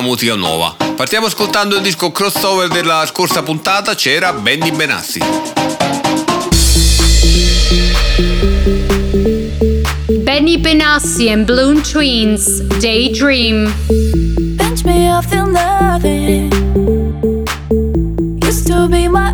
la musica nuova. Partiamo ascoltando il disco crossover della scorsa puntata, c'era Benny Benassi. Benny Benassi and Bloom Twins, Daydream. Bench me, I feel nothing. Used to be my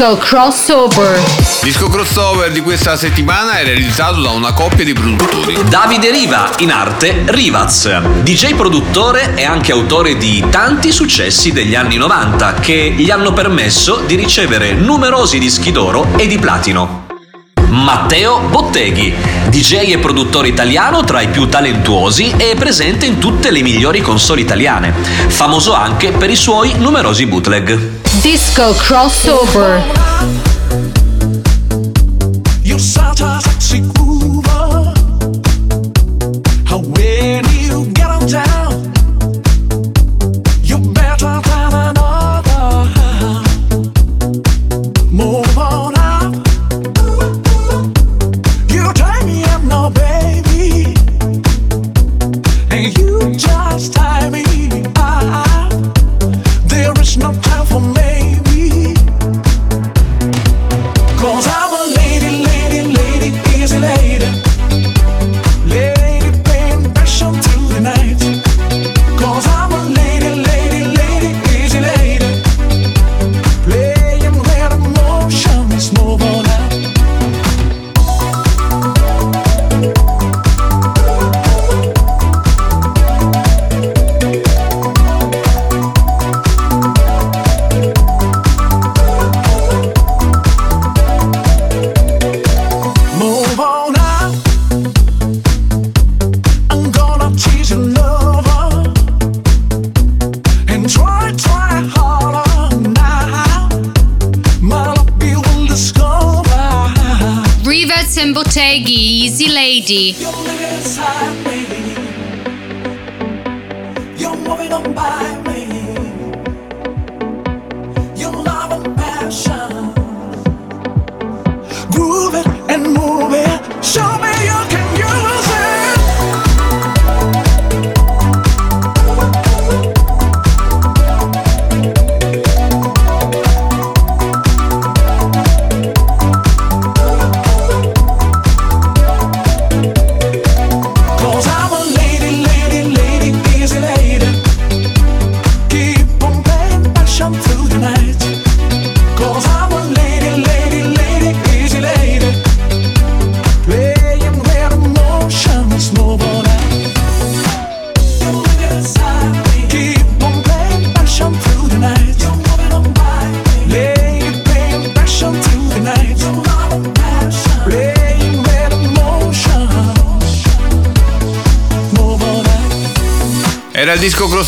Disco crossover. Disco crossover di questa settimana è realizzato da una coppia di produttori. Davide Riva, in arte Rivaz, DJ produttore e anche autore di tanti successi degli anni 90 che gli hanno permesso di ricevere numerosi dischi d'oro e di platino. Matteo Botteghi, DJ e produttore italiano tra i più talentuosi e presente in tutte le migliori console italiane, famoso anche per i suoi numerosi bootleg. Disco crossover.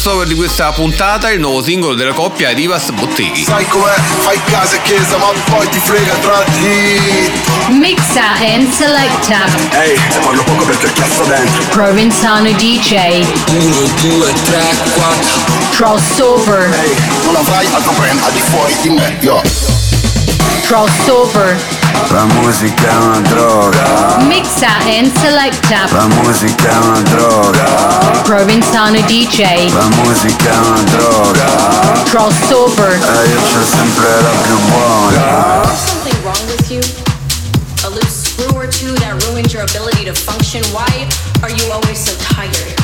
Crossover di questa puntata, il nuovo singolo della coppia Rivas Botteghi. Sai com'è? Fai casa e chiesa ma poi ti frega tra di Mixa and selecta. Ehi, ne parlo poco perché cazzo dentro Provenzano DJ. 1, 2, 3, 4 Crossover. Ehi, non avrai altro brand al di fuori di me, yo Crossover. La musica è una droga Mixa and selecta. La musica è una droga Provenzano DJ. La musica è una droga Crossover. E io c'ho sempre la più buona something wrong with you? A loose screw or two that ruins your ability to function? Why are you always so tired?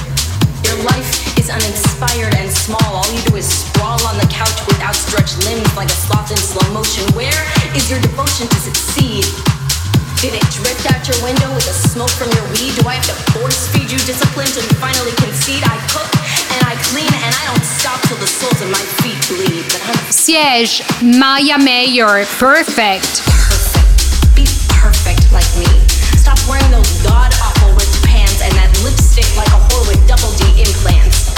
Your life always uninspired and small. All you do is sprawl on the couch with outstretched limbs like a sloth in slow motion. Where is your devotion to succeed? Did it drift out your window with the smoke from your weed? Do I have to force feed you discipline till you finally concede? I cook and I clean and I don't stop till the soles of my feet bleed. Siege, Maya Mayor, perfect. Perfect. Be perfect like me. Stop wearing those god awful wrist pants and that lipstick like a whore with double D implants.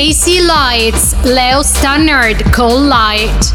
Casey Lights, Leo Stannard, Cold Light.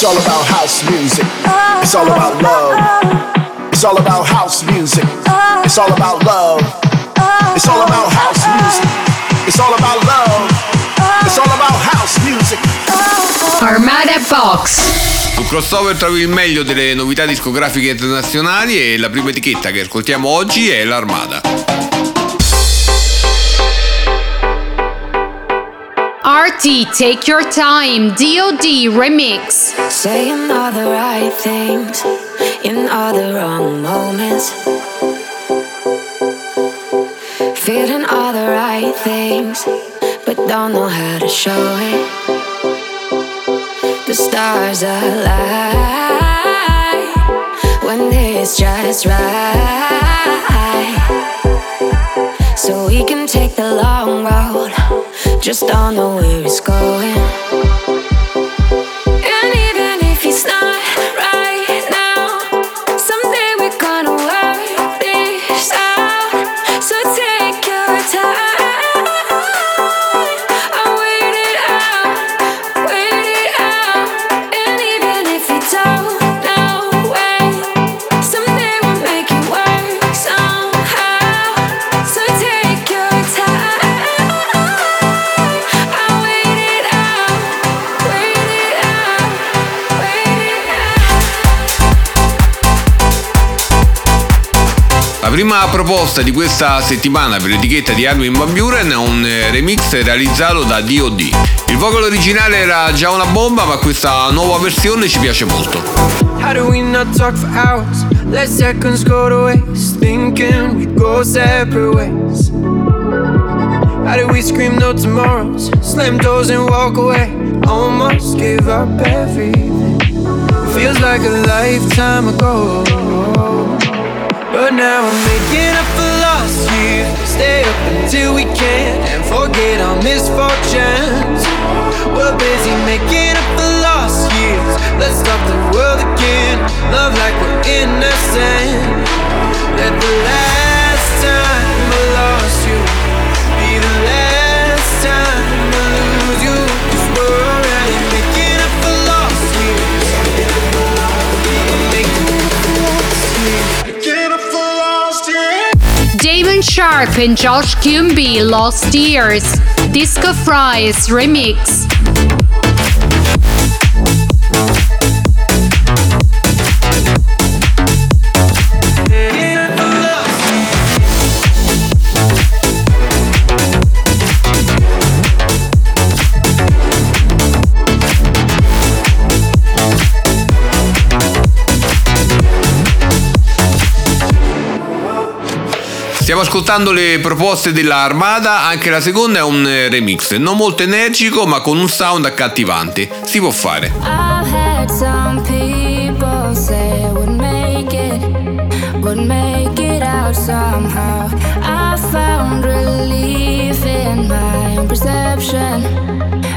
It's all about house music. It's all about love. It's all about house music. It's all about love. It's all about house music. It's all about love. It's all about house music. Armada Box. Un crossover tra il meglio delle novità discografiche internazionali e la prima etichetta che ascoltiamo oggi è l'Armada. party, take your time, DOD remix. Saying all the right things in all the wrong moments. Feeling all the right things, but don't know how to show it. The stars align when it's just right. So we can take the long road just don't know where it's going. La prima proposta di questa settimana per l'etichetta di Armin Van Buren è un eh, remix realizzato da D.O.D. Il vocalo originale era già una bomba, ma questa nuova versione ci piace molto. How do we not talk for hours? Let seconds go to waste, thinking we'd go separate ways. How do we scream no tomorrows? Slam doors and walk away. Almost gave up everything. Feels like a lifetime ago. But now I'm making up for lost years. Stay up until we can and forget our misfortunes. We're busy making up for lost years. Let's stop the world again. Love like we're innocent. Let the last time years. Sharp and Josh Cumby Lost Years. Disco Fries Remix. Stiamo ascoltando le proposte della Armada, anche la seconda è un eh, remix, non molto energico ma con un sound accattivante. Si può fare. I it,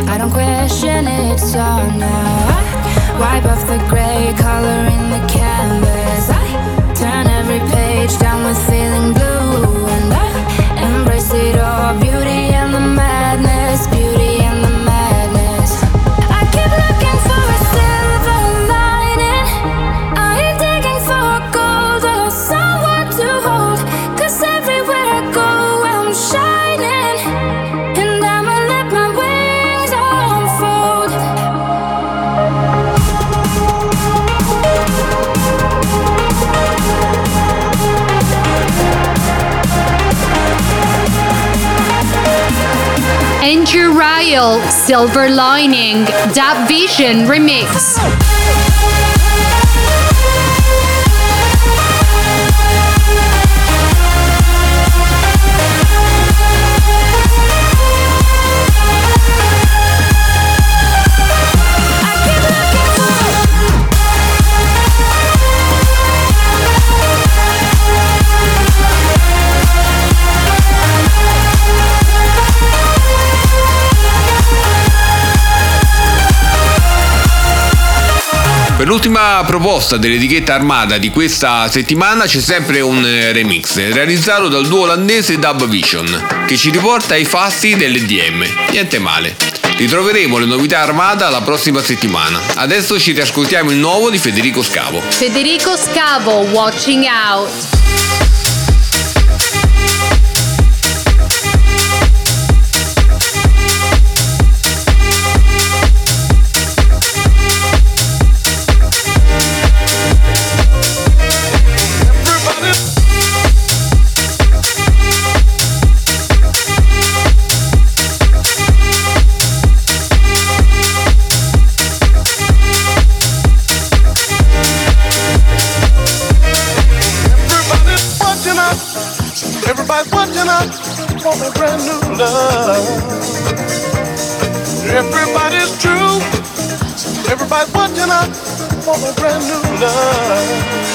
it don't question it, so now I wipe off the gray color in the canvas. I turn every page down with feeling Silver Lining. That Vision Remix. Per l'ultima proposta dell'etichetta Armada di questa settimana c'è sempre un eh, remix realizzato dal duo olandese Dub Vision che ci riporta ai fasti dell'EDM. Niente male. Ritroveremo le novità Armada la prossima settimana. Adesso ci riascoltiamo il nuovo di Federico Scavo. Federico Scavo, Watching Out. Love. Everybody's true. Everybody's watching us for a brand new love.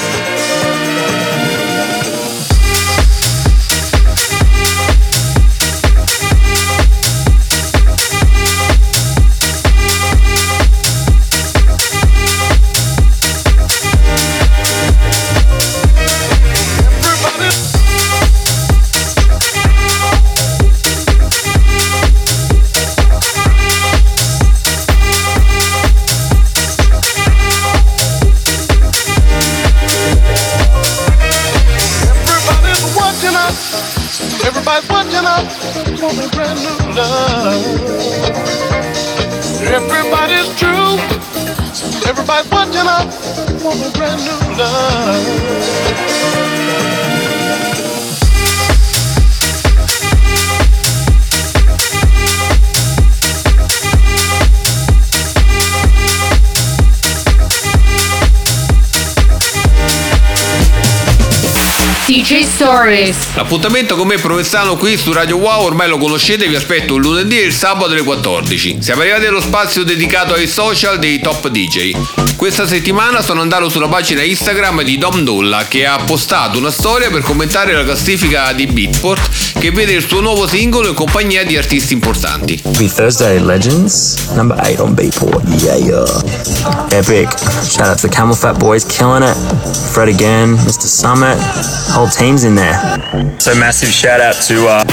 Everybody's watching us for a brand new love. Everybody's true. Everybody's watching us for a brand new love. DJ Stories. L'appuntamento con me Provenzano qui su Radio Wow ormai lo conoscete, vi aspetto il lunedì e il sabato alle 14. Siamo arrivati allo spazio dedicato ai social dei top DJ. Questa settimana sono andato sulla pagina Instagram di Dom Dolla che ha postato una storia per commentare la classifica di Beatport che vede il suo nuovo singolo in compagnia di artisti importanti. Be Thursday Legends, number eight on Beatport. Yeah, yeah. Epic. Shout out to the Camel Fat Boys, killing it. Fred again, Mr. Summit, whole team's in there. So massive shout out to uh,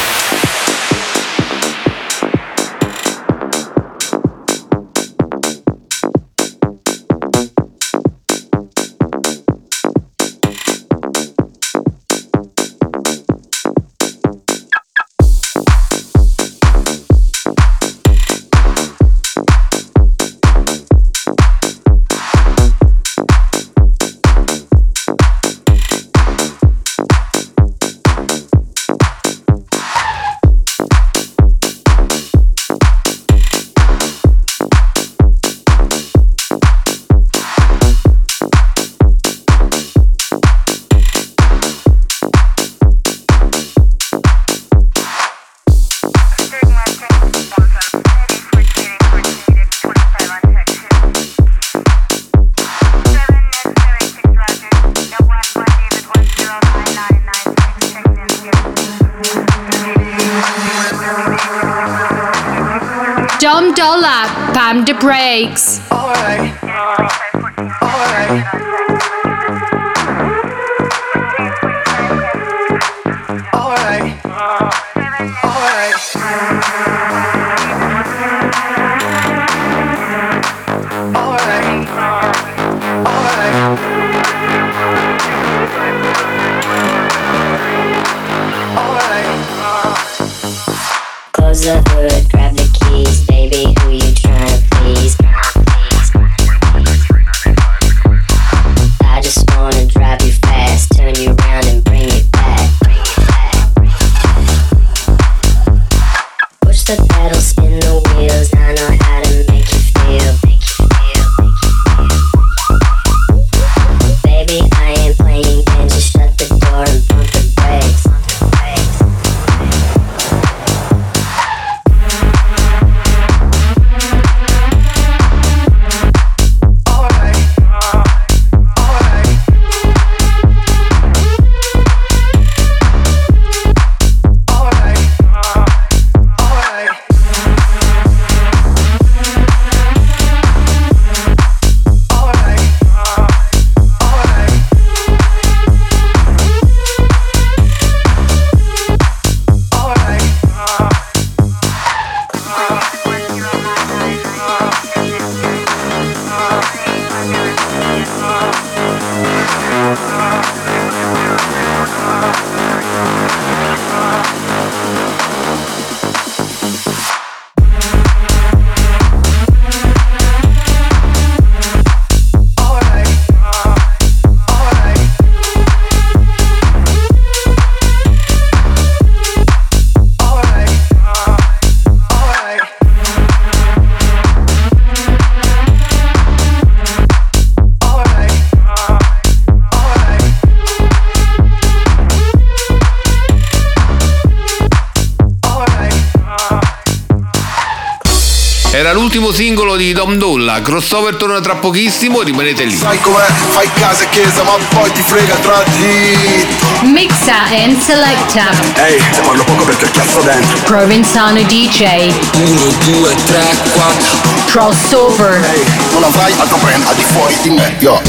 l'ultimo singolo di Dom Dolla. Crossover torna tra pochissimo, rimanete lì. Sai com'è? Fai casa e chiesa, ma poi ti frega tra di. Mixa and selecta. Ehi, te parlo poco perché chiasso dentro. Provenzano DJ. 1, 2, 3, 4. Crossover. Ehi, non avrai altro brand al di fuori di me, yo.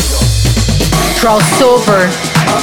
Crossover.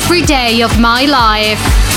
Every day of my life.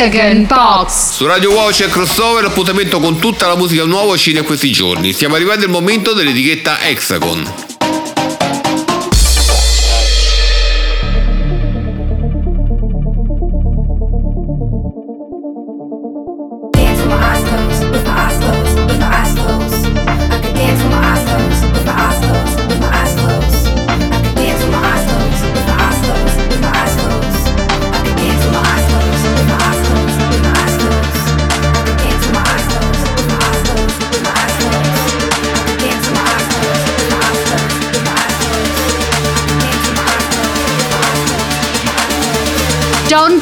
Hexagon Box. Su Radio Wow c'è crossover, appuntamento con tutta la musica nuova uscita in questi giorni. Stiamo arrivando al momento dell'etichetta Hexagon.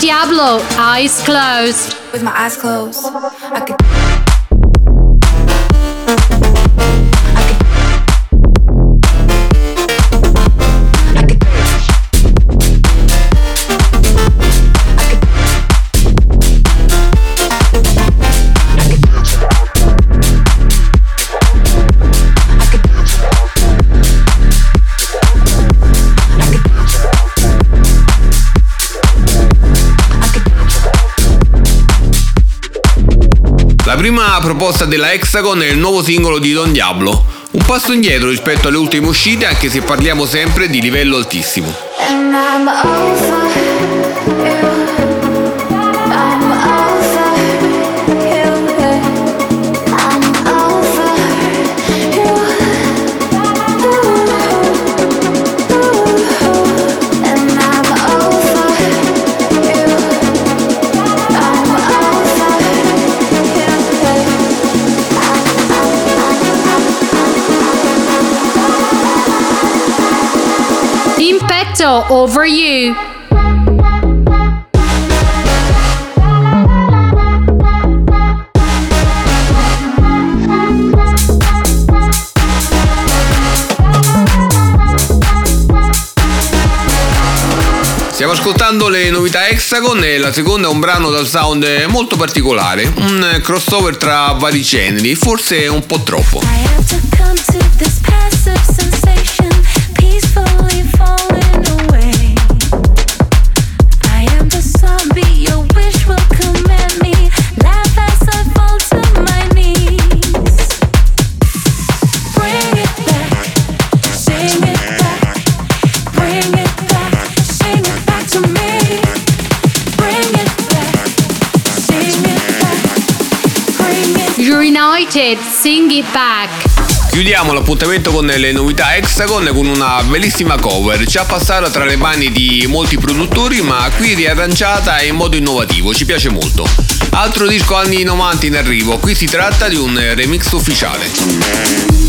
Diablo, eyes closed. With my eyes closed, I could. Proposta della Hexagon il nuovo singolo di Don Diablo. Un passo indietro rispetto alle ultime uscite anche se parliamo sempre di livello altissimo. Petto, over you. Stiamo ascoltando le novità Hexagon e la seconda è un brano dal sound molto particolare, un crossover tra vari generi, forse un po' troppo. Back. Chiudiamo l'appuntamento con le novità Hexagon con una bellissima cover, già passata tra le mani di molti produttori ma qui riarrangiata in modo innovativo, ci piace molto. Altro disco anni 90 in arrivo, qui si tratta di un remix ufficiale.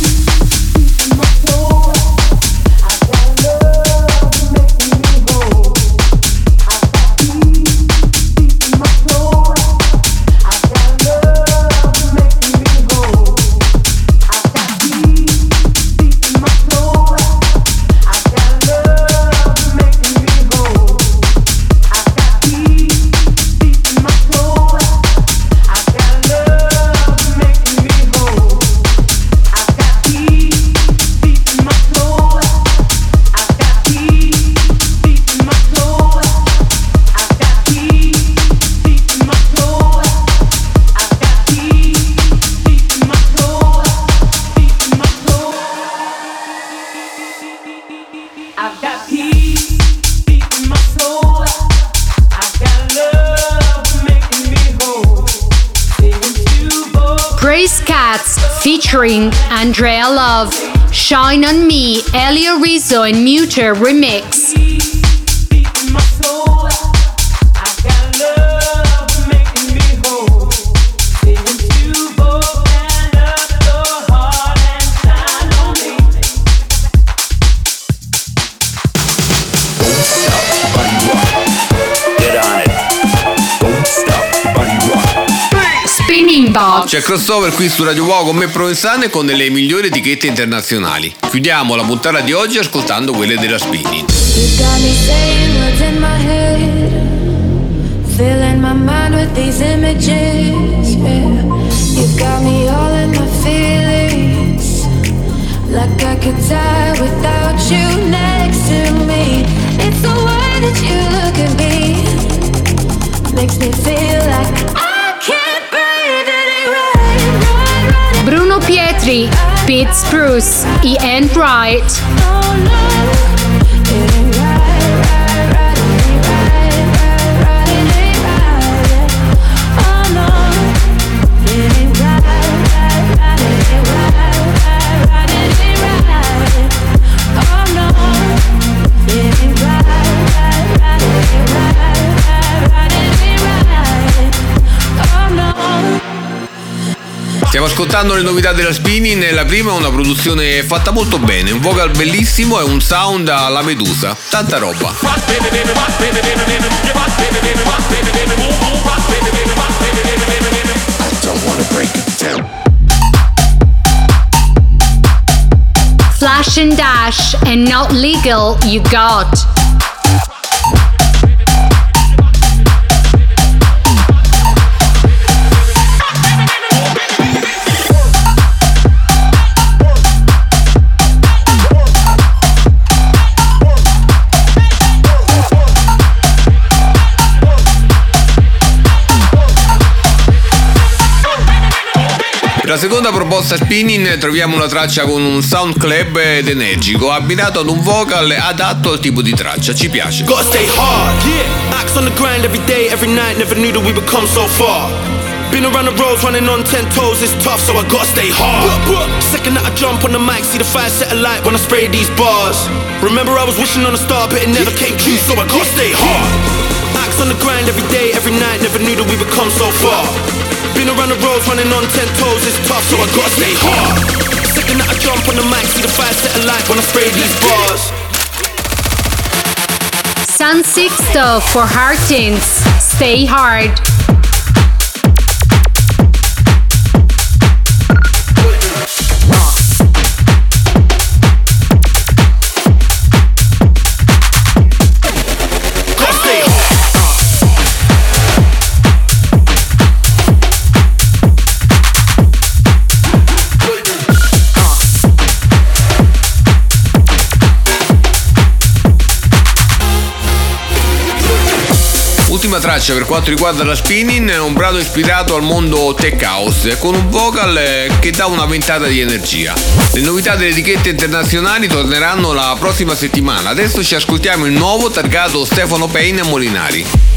Featuring Andrea Love. Shine on Me, Elia Rizzo and Muter remix. Box. C'è crossover qui su Radio Wow con me Provenzano e con le migliori etichette internazionali. Chiudiamo la puntata di oggi ascoltando quelle della Spinning. Filling my mind with these images. Yeah, you got me all in my feelings, like I could die without you next to me. It's the way that you look at me, makes me feel like Bruno Pietri, Pete Spruce, Ian Wright. Stiamo ascoltando le novità della Spinning. La prima è una produzione fatta molto bene, un vocal bellissimo e un sound alla medusa. Tanta roba. Flash and Dash and Not Legal, You Got. La seconda proposta Spinning troviamo una traccia con un sound club ed energico, abbinato ad un vocal adatto al tipo di traccia. Ci piace. Gotta stay hard. Yeah. Axe on the grind every day, every night. Never knew that we would come so far. Been around the roads, running on ten toes. It's tough, so I gotta stay hard. Second that I jump on the mic, see the fire set alight when I spray these bars. Remember I was wishing on a star, but it never came true, so I gotta stay hard. Axe on the grind every day, every night. Never knew that we would come so far. Been around the roads, running on ten toes. It's tough, so I gotta stay hard. Second that I jump on the mic, see the fire set alight when I spray these bars. San Sixto for Heartins. Stay hard. Traccia per quanto riguarda la spinning, un brano ispirato al mondo tech house, con un vocal che dà una ventata di energia. Le novità delle etichette internazionali torneranno la prossima settimana. Adesso ci ascoltiamo il nuovo targato Stefano Payne a Molinari.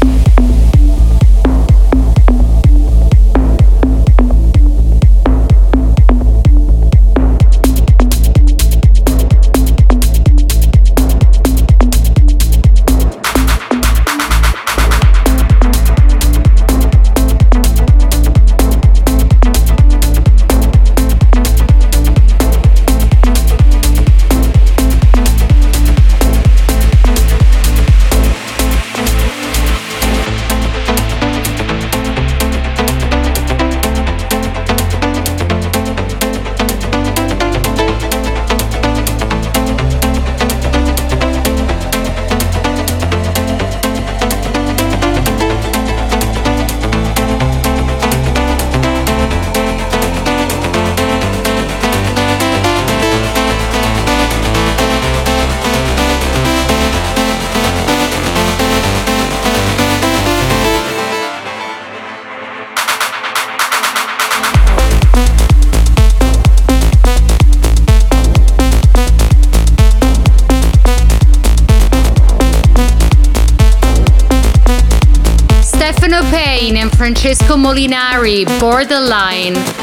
Francesco Molinari, Borderline.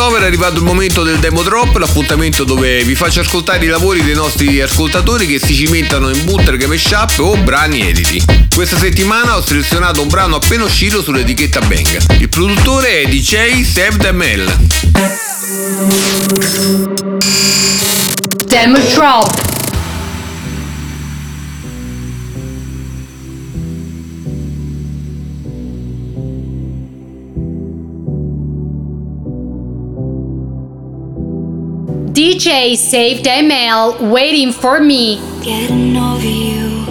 Crossover è arrivato il momento del Demo Drop, l'appuntamento dove vi faccio ascoltare i lavori dei nostri ascoltatori che si cimentano in bootleg mashup o brani editi. Questa settimana ho selezionato un brano appena uscito sull'etichetta Bang. Il produttore è DJ Seb Demel. Demo Drop. DJ saved email waiting for me. Getting over you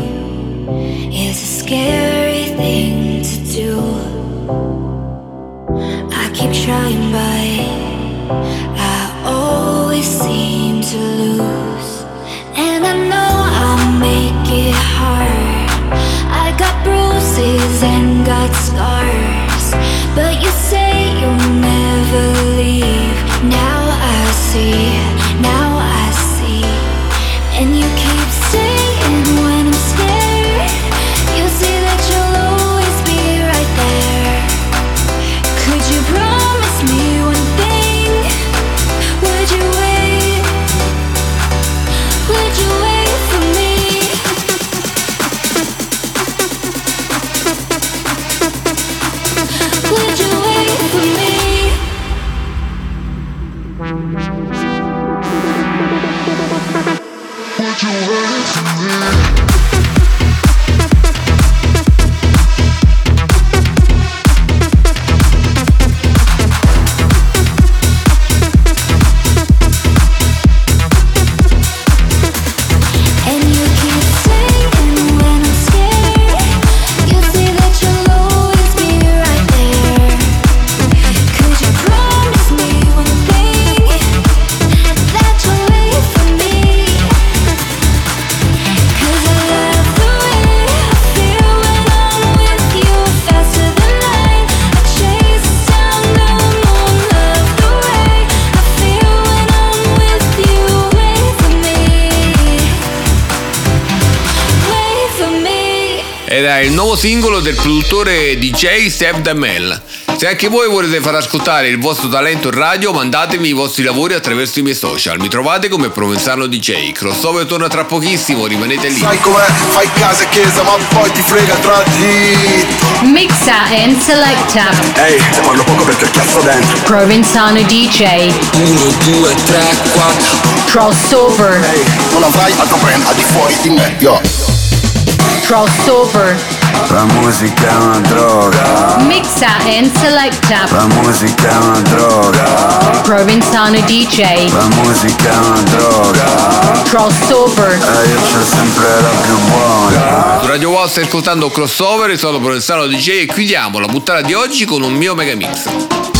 is a scary thing to do. I keep trying, but I always seem to lose. And I know I'll make it hard. I got bruises and got scars. But you say you'll never leave. Now I see, produttore DJ Seb Demel. Se anche voi volete far ascoltare il vostro talento in radio, mandatemi i vostri lavori attraverso i miei social. Mi trovate come Provenzano DJ. Crossover torna tra pochissimo, rimanete lì. Sai com'è? Fai casa e chiesa, ma poi ti frega tra di. Mixa and selecta. Ehi, se parlo poco perché cazzo dentro. Provenzano DJ. 1, 2, 3, 4. Crossover. Non avrai altro brand al di fuori di me, yo. Crossover. La musica è una droga. Mixa and selecta. La musica è una droga. Provinzano DJ. La musica è una droga. Crossover. E eh, io c'ho sempre la più buona. Su Radio Wall stai ascoltando Crossover, sono Provinzano DJ e chiudiamo la puntata di oggi con un mio megamix.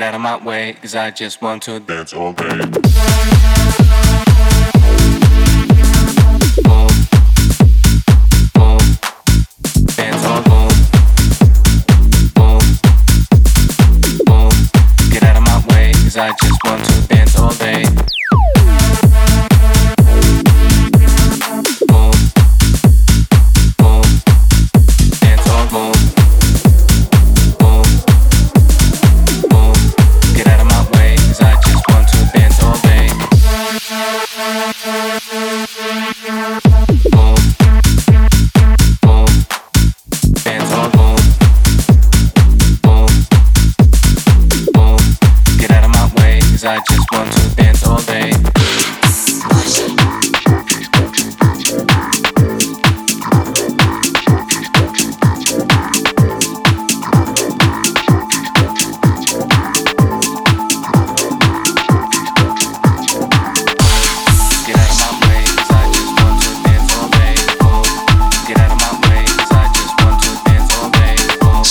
get out of my way, cause I just want to dance all day.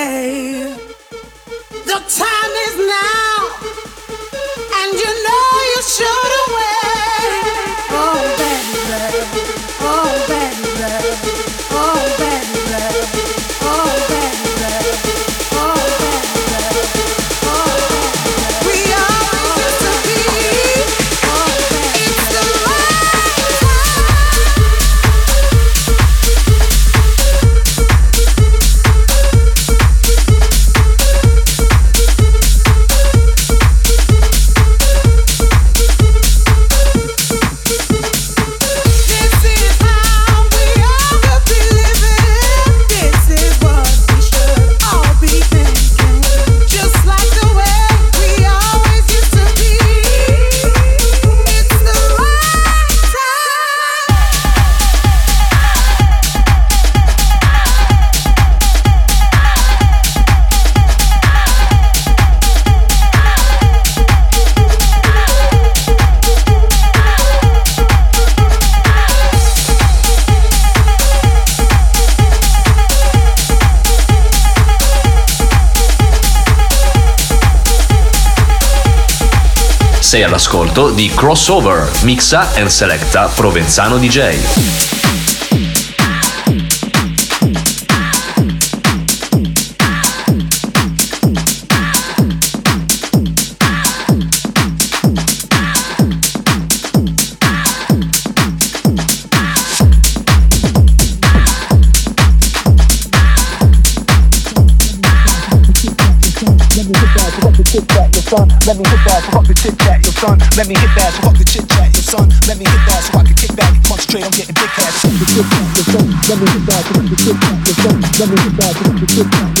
away. Sei all'ascolto di Crossover, mixa and selecta Provenzano DJ. Let me hit that fuck the yo son. Let me hit that fuck the chit chat, yo son. Let me hit straight, I'm getting big cash. Let me hit that, let me hit that, let me hit that, let me hit that.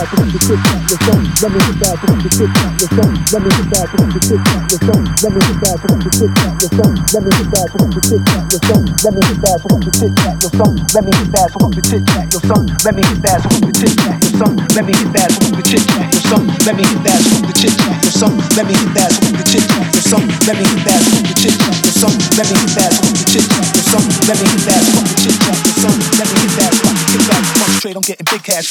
Let me hit that so fuck the chit chat, yo son. Let me hit that so fuck the chit chat, yo son. Let me hit that so fuck the chit chat, yo son. Let me hit that so fuck the chit chat, yo son. Let me hit that so fuck the chit chat, yo son. Let me hit that so fuck the chit chat, yo son. Let me hit that so fuck the chit chat, yo son. Let me hit that so fuck the chit chat, yo son. Let me hit that so fuck the chit son. Let me hit that the chit chat, yo son. Let me hit that the chit chat, yo son. Let me hit that the chit chat, yo son. Let me hit that the chit chat, yo son. Let me hit that the chit chat, yo son. Let me hit that kick back, concentrate on getting big cash.